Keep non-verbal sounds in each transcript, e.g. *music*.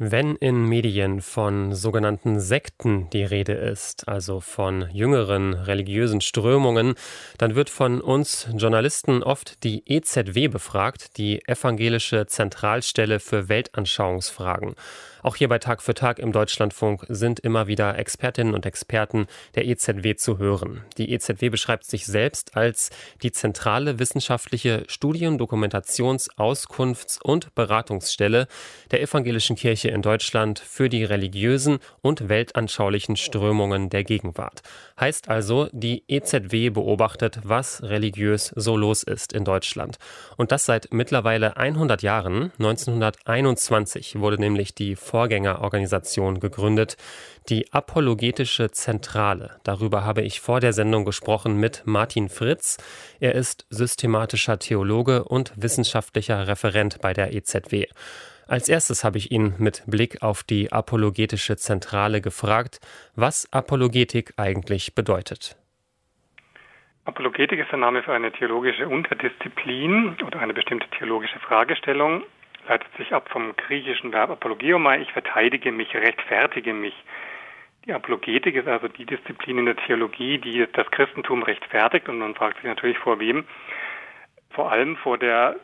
Wenn in Medien von sogenannten Sekten die Rede ist, also von jüngeren religiösen Strömungen, dann wird von uns Journalisten oft die EZW befragt, die Evangelische Zentralstelle für Weltanschauungsfragen. Auch hier bei Tag für Tag im Deutschlandfunk sind immer wieder Expertinnen und Experten der EZW zu hören. Die EZW beschreibt sich selbst als die zentrale wissenschaftliche Studien-, Dokumentations-, Auskunfts- und Beratungsstelle der evangelischen Kirche in Deutschland für die religiösen und weltanschaulichen Strömungen der Gegenwart. Heißt also, die EZW beobachtet, was religiös so los ist in Deutschland. Und das seit mittlerweile 100 Jahren. 1921 wurde nämlich die Vorgängerorganisation gegründet, die Apologetische Zentrale. Darüber habe ich vor der Sendung gesprochen mit Martin Fritz. Er ist systematischer Theologe und wissenschaftlicher Referent bei der EZW. Als erstes habe ich ihn mit Blick auf die Apologetische Zentrale gefragt, was Apologetik eigentlich bedeutet. Apologetik ist der Name für eine theologische Unterdisziplin oder eine bestimmte theologische Fragestellung, leitet sich ab vom griechischen Verb apologiomai, ich verteidige mich, rechtfertige mich. Die Apologetik ist also die Disziplin in der Theologie, die das Christentum rechtfertigt und man fragt sich natürlich vor wem. Vor allem vor der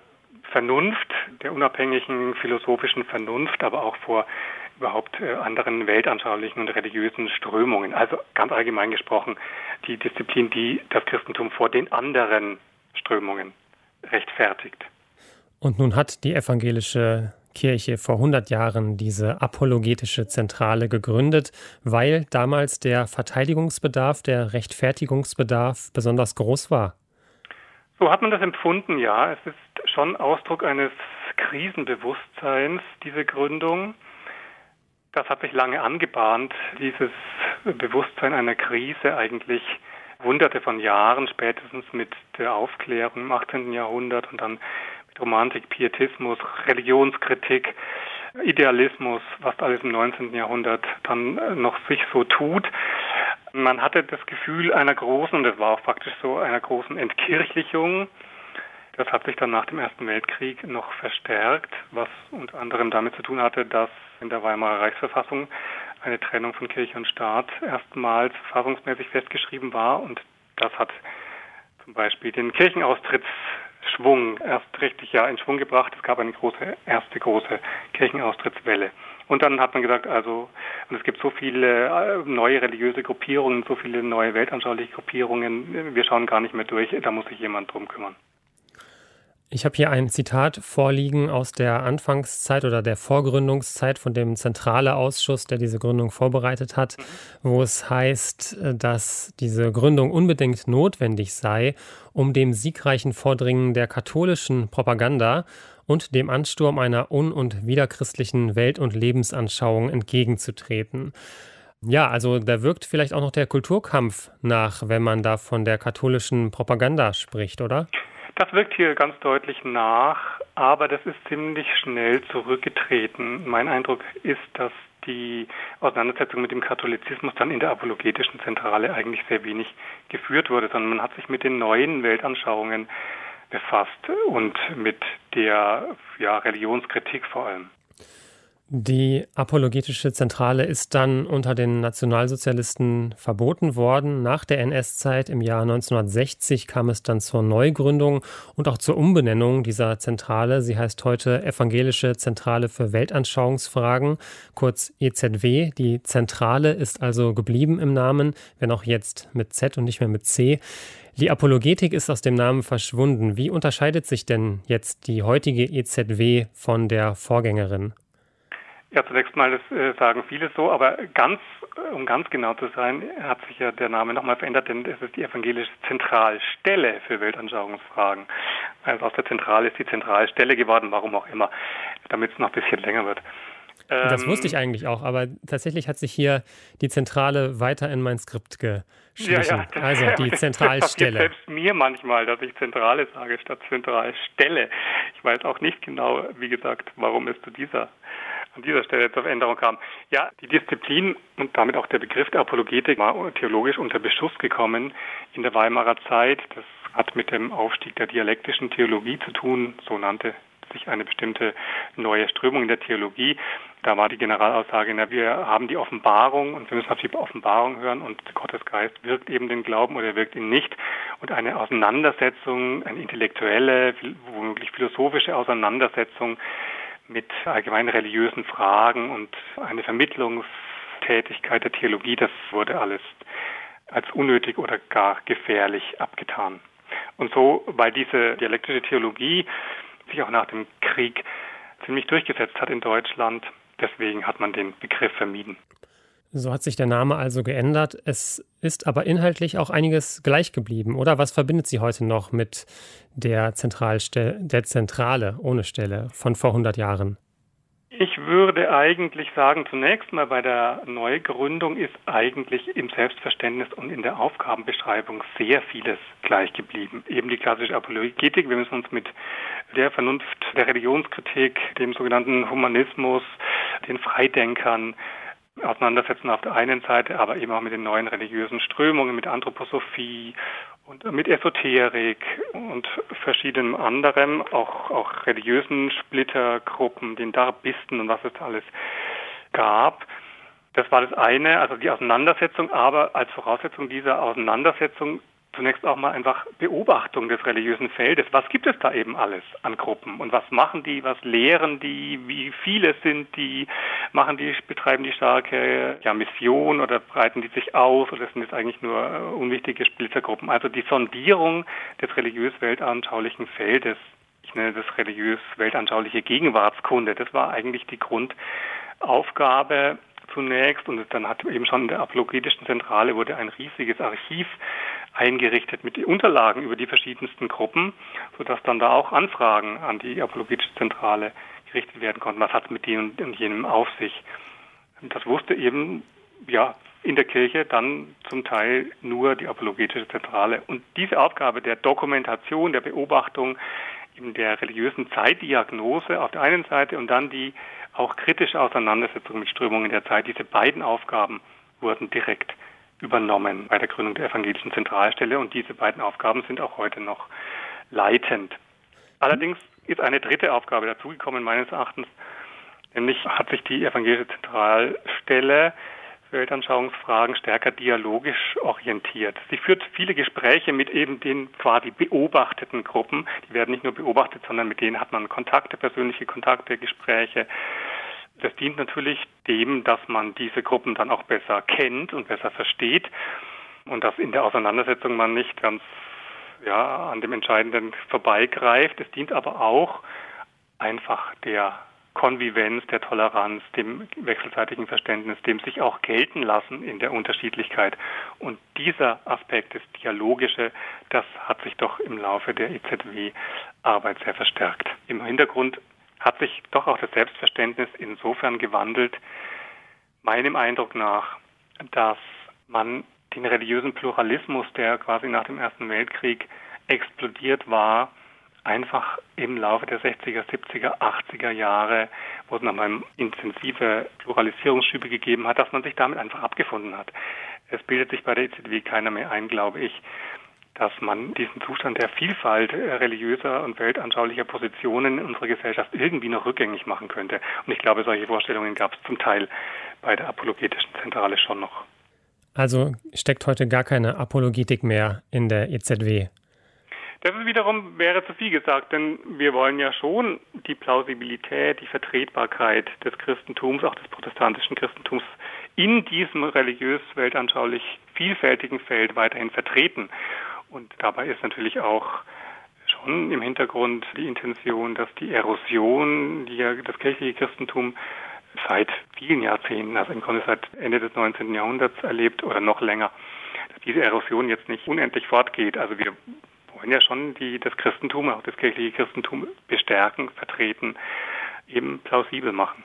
Vernunft, der unabhängigen philosophischen Vernunft, aber auch vor überhaupt äh, anderen weltanschaulichen und religiösen Strömungen. Also ganz allgemein gesprochen die Disziplin, die das Christentum vor den anderen Strömungen rechtfertigt. Und nun hat die evangelische Kirche vor 100 Jahren diese apologetische Zentrale gegründet, weil damals der Verteidigungsbedarf, der Rechtfertigungsbedarf besonders groß war. So hat man das empfunden, ja. Es ist schon Ausdruck eines Krisenbewusstseins, diese Gründung. Das hat sich lange angebahnt, dieses Bewusstsein einer Krise eigentlich hunderte von Jahren, spätestens mit der Aufklärung im 18. Jahrhundert und dann Romantik, Pietismus, Religionskritik, Idealismus, was alles im 19. Jahrhundert dann noch sich so tut. Man hatte das Gefühl einer großen, und das war auch faktisch so, einer großen Entkirchlichung. Das hat sich dann nach dem Ersten Weltkrieg noch verstärkt, was unter anderem damit zu tun hatte, dass in der Weimarer Reichsverfassung eine Trennung von Kirche und Staat erstmals verfassungsmäßig festgeschrieben war und das hat zum Beispiel den Kirchenaustritts Schwung erst richtig ja in Schwung gebracht. Es gab eine große, erste große Kirchenaustrittswelle. Und dann hat man gesagt, also, und es gibt so viele äh, neue religiöse Gruppierungen, so viele neue weltanschauliche Gruppierungen, wir schauen gar nicht mehr durch, da muss sich jemand drum kümmern. Ich habe hier ein Zitat vorliegen aus der Anfangszeit oder der Vorgründungszeit von dem Zentrale Ausschuss, der diese Gründung vorbereitet hat, wo es heißt, dass diese Gründung unbedingt notwendig sei, um dem siegreichen Vordringen der katholischen Propaganda und dem Ansturm einer un- und widerchristlichen Welt- und Lebensanschauung entgegenzutreten. Ja, also da wirkt vielleicht auch noch der Kulturkampf nach, wenn man da von der katholischen Propaganda spricht, oder? Das wirkt hier ganz deutlich nach, aber das ist ziemlich schnell zurückgetreten. Mein Eindruck ist, dass die Auseinandersetzung mit dem Katholizismus dann in der apologetischen Zentrale eigentlich sehr wenig geführt wurde, sondern man hat sich mit den neuen Weltanschauungen befasst und mit der ja, Religionskritik vor allem. Die apologetische Zentrale ist dann unter den Nationalsozialisten verboten worden. Nach der NS-Zeit im Jahr 1960 kam es dann zur Neugründung und auch zur Umbenennung dieser Zentrale. Sie heißt heute Evangelische Zentrale für Weltanschauungsfragen, kurz EZW. Die Zentrale ist also geblieben im Namen, wenn auch jetzt mit Z und nicht mehr mit C. Die Apologetik ist aus dem Namen verschwunden. Wie unterscheidet sich denn jetzt die heutige EZW von der Vorgängerin? Ja, zunächst mal, das äh, sagen viele so, aber ganz, um ganz genau zu sein, hat sich ja der Name nochmal verändert, denn es ist die evangelische Zentralstelle für Weltanschauungsfragen. Also aus der Zentrale ist die Zentralstelle geworden, warum auch immer, damit es noch ein bisschen länger wird. Das ähm, wusste ich eigentlich auch, aber tatsächlich hat sich hier die Zentrale weiter in mein Skript geschlichen. Ja, ja, also die *laughs* Zentralstelle. Das selbst mir manchmal, dass ich Zentrale sage statt Zentralstelle. Ich weiß auch nicht genau, wie gesagt, warum es zu dieser an dieser Stelle zur Veränderung kam. Ja, die Disziplin und damit auch der Begriff der Apologetik war theologisch unter Beschuss gekommen in der Weimarer Zeit. Das hat mit dem Aufstieg der dialektischen Theologie zu tun, so nannte sich eine bestimmte neue Strömung in der Theologie. Da war die Generalaussage, na, wir haben die Offenbarung und wir müssen auf die Offenbarung hören und Gottes Geist wirkt eben den Glauben oder wirkt ihn nicht. Und eine Auseinandersetzung, eine intellektuelle, womöglich philosophische Auseinandersetzung mit allgemein religiösen Fragen und eine Vermittlungstätigkeit der Theologie, das wurde alles als unnötig oder gar gefährlich abgetan. Und so, weil diese dialektische Theologie sich auch nach dem Krieg ziemlich durchgesetzt hat in Deutschland, deswegen hat man den Begriff vermieden. So hat sich der Name also geändert. Es ist aber inhaltlich auch einiges gleich geblieben, oder? Was verbindet Sie heute noch mit der, Zentralstelle, der Zentrale ohne Stelle von vor 100 Jahren? Ich würde eigentlich sagen, zunächst mal bei der Neugründung ist eigentlich im Selbstverständnis und in der Aufgabenbeschreibung sehr vieles gleich geblieben. Eben die klassische Apologetik. Wir müssen uns mit der Vernunft der Religionskritik, dem sogenannten Humanismus, den Freidenkern, auseinandersetzen auf der einen Seite, aber eben auch mit den neuen religiösen Strömungen, mit Anthroposophie und mit Esoterik und verschiedenem anderem, auch, auch religiösen Splittergruppen, den Darbisten und was es alles gab. Das war das eine, also die Auseinandersetzung, aber als Voraussetzung dieser Auseinandersetzung zunächst auch mal einfach Beobachtung des religiösen Feldes. Was gibt es da eben alles an Gruppen? Und was machen die, was lehren die, wie viele sind die, machen die, betreiben die starke ja, Mission oder breiten die sich aus? Oder sind es eigentlich nur äh, unwichtige Splittergruppen? Also die Sondierung des religiös-weltanschaulichen Feldes, ich nenne das religiös-weltanschauliche Gegenwartskunde, das war eigentlich die Grundaufgabe zunächst. Und dann hat eben schon in der apologetischen Zentrale wurde ein riesiges Archiv eingerichtet mit Unterlagen über die verschiedensten Gruppen, sodass dann da auch Anfragen an die apologetische Zentrale gerichtet werden konnten. Was hat es mit dem und jenem auf sich? Das wusste eben, ja, in der Kirche dann zum Teil nur die apologetische Zentrale. Und diese Aufgabe der Dokumentation, der Beobachtung, eben der religiösen Zeitdiagnose auf der einen Seite und dann die auch kritische Auseinandersetzung mit Strömungen der Zeit, diese beiden Aufgaben wurden direkt übernommen bei der Gründung der evangelischen Zentralstelle und diese beiden Aufgaben sind auch heute noch leitend. Allerdings ist eine dritte Aufgabe dazugekommen meines Erachtens, nämlich hat sich die evangelische Zentralstelle für Weltanschauungsfragen stärker dialogisch orientiert. Sie führt viele Gespräche mit eben den quasi beobachteten Gruppen. Die werden nicht nur beobachtet, sondern mit denen hat man Kontakte, persönliche Kontakte, Gespräche. Das dient natürlich dem, dass man diese Gruppen dann auch besser kennt und besser versteht und dass in der Auseinandersetzung man nicht ganz ja, an dem Entscheidenden vorbeigreift. Es dient aber auch einfach der Konvivenz, der Toleranz, dem wechselseitigen Verständnis, dem sich auch gelten lassen in der Unterschiedlichkeit. Und dieser Aspekt, das Dialogische, das hat sich doch im Laufe der EZW-Arbeit sehr verstärkt. Im Hintergrund hat sich doch auch das Selbstverständnis insofern gewandelt, meinem Eindruck nach, dass man den religiösen Pluralismus, der quasi nach dem Ersten Weltkrieg explodiert war, einfach im Laufe der 60er, 70er, 80er Jahre, wo es nochmal intensive Pluralisierungsschübe gegeben hat, dass man sich damit einfach abgefunden hat. Es bildet sich bei der EZW keiner mehr ein, glaube ich dass man diesen Zustand der Vielfalt äh, religiöser und weltanschaulicher Positionen in unserer Gesellschaft irgendwie noch rückgängig machen könnte. Und ich glaube, solche Vorstellungen gab es zum Teil bei der apologetischen Zentrale schon noch. Also steckt heute gar keine Apologetik mehr in der EZW. Das ist wiederum wäre zu viel gesagt, denn wir wollen ja schon die Plausibilität, die Vertretbarkeit des Christentums, auch des protestantischen Christentums in diesem religiös weltanschaulich vielfältigen Feld weiterhin vertreten. Und dabei ist natürlich auch schon im Hintergrund die Intention, dass die Erosion, die ja das kirchliche Christentum seit vielen Jahrzehnten, also im Grunde seit Ende des 19. Jahrhunderts erlebt oder noch länger, dass diese Erosion jetzt nicht unendlich fortgeht. Also wir wollen ja schon die, das Christentum, auch das kirchliche Christentum bestärken, vertreten, eben plausibel machen.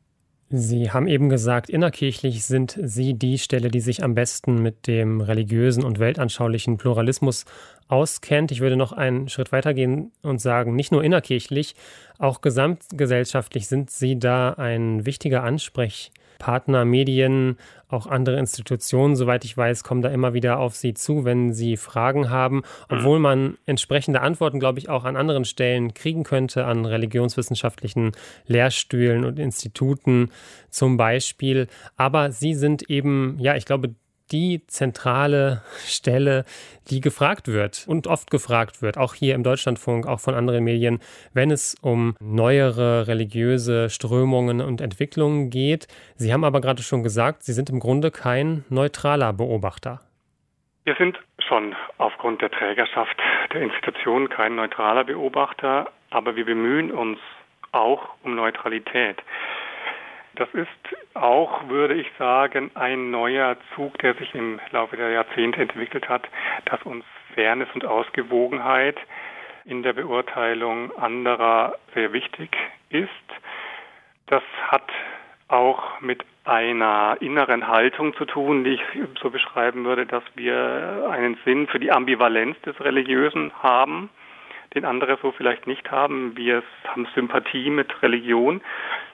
Sie haben eben gesagt, innerkirchlich sind Sie die Stelle, die sich am besten mit dem religiösen und weltanschaulichen Pluralismus auskennt. Ich würde noch einen Schritt weitergehen und sagen, nicht nur innerkirchlich, auch gesamtgesellschaftlich sind Sie da ein wichtiger Ansprechpartner Partner, Medien, auch andere Institutionen, soweit ich weiß, kommen da immer wieder auf Sie zu, wenn Sie Fragen haben, obwohl man entsprechende Antworten, glaube ich, auch an anderen Stellen kriegen könnte, an religionswissenschaftlichen Lehrstühlen und Instituten zum Beispiel. Aber Sie sind eben, ja, ich glaube, die zentrale Stelle, die gefragt wird und oft gefragt wird, auch hier im Deutschlandfunk, auch von anderen Medien, wenn es um neuere religiöse Strömungen und Entwicklungen geht. Sie haben aber gerade schon gesagt, Sie sind im Grunde kein neutraler Beobachter. Wir sind schon aufgrund der Trägerschaft der Institution kein neutraler Beobachter, aber wir bemühen uns auch um Neutralität. Das ist auch, würde ich sagen, ein neuer Zug, der sich im Laufe der Jahrzehnte entwickelt hat, dass uns Fairness und Ausgewogenheit in der Beurteilung anderer sehr wichtig ist. Das hat auch mit einer inneren Haltung zu tun, die ich so beschreiben würde, dass wir einen Sinn für die Ambivalenz des Religiösen haben, den andere so vielleicht nicht haben. Wir haben Sympathie mit Religion,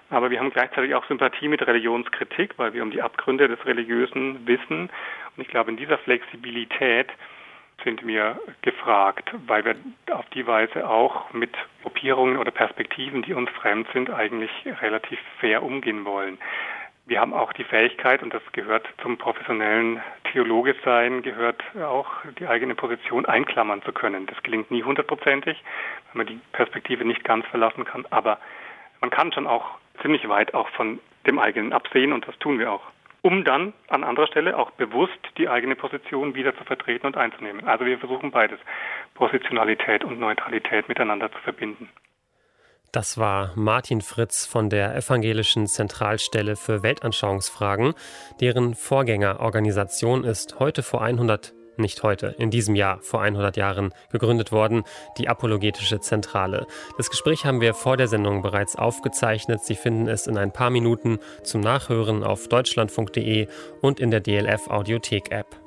aber wir haben gleichzeitig auch Sympathie mit Religionskritik, weil wir um die Abgründe des Religiösen wissen. Und ich glaube, in dieser Flexibilität sind wir gefragt, weil wir auf die Weise auch mit Gruppierungen oder Perspektiven, die uns fremd sind, eigentlich relativ fair umgehen wollen. Wir haben auch die Fähigkeit, und das gehört zum professionellen Theologe sein, gehört auch die eigene Position einklammern zu können. Das gelingt nie hundertprozentig, wenn man die Perspektive nicht ganz verlassen kann, aber man kann schon auch ziemlich weit auch von dem eigenen absehen und das tun wir auch. Um dann an anderer Stelle auch bewusst die eigene Position wieder zu vertreten und einzunehmen. Also wir versuchen beides, Positionalität und Neutralität miteinander zu verbinden. Das war Martin Fritz von der Evangelischen Zentralstelle für Weltanschauungsfragen, deren Vorgängerorganisation ist heute vor 100 nicht heute, in diesem Jahr, vor 100 Jahren gegründet worden, die Apologetische Zentrale. Das Gespräch haben wir vor der Sendung bereits aufgezeichnet. Sie finden es in ein paar Minuten zum Nachhören auf deutschlandfunk.de und in der DLF Audiothek App.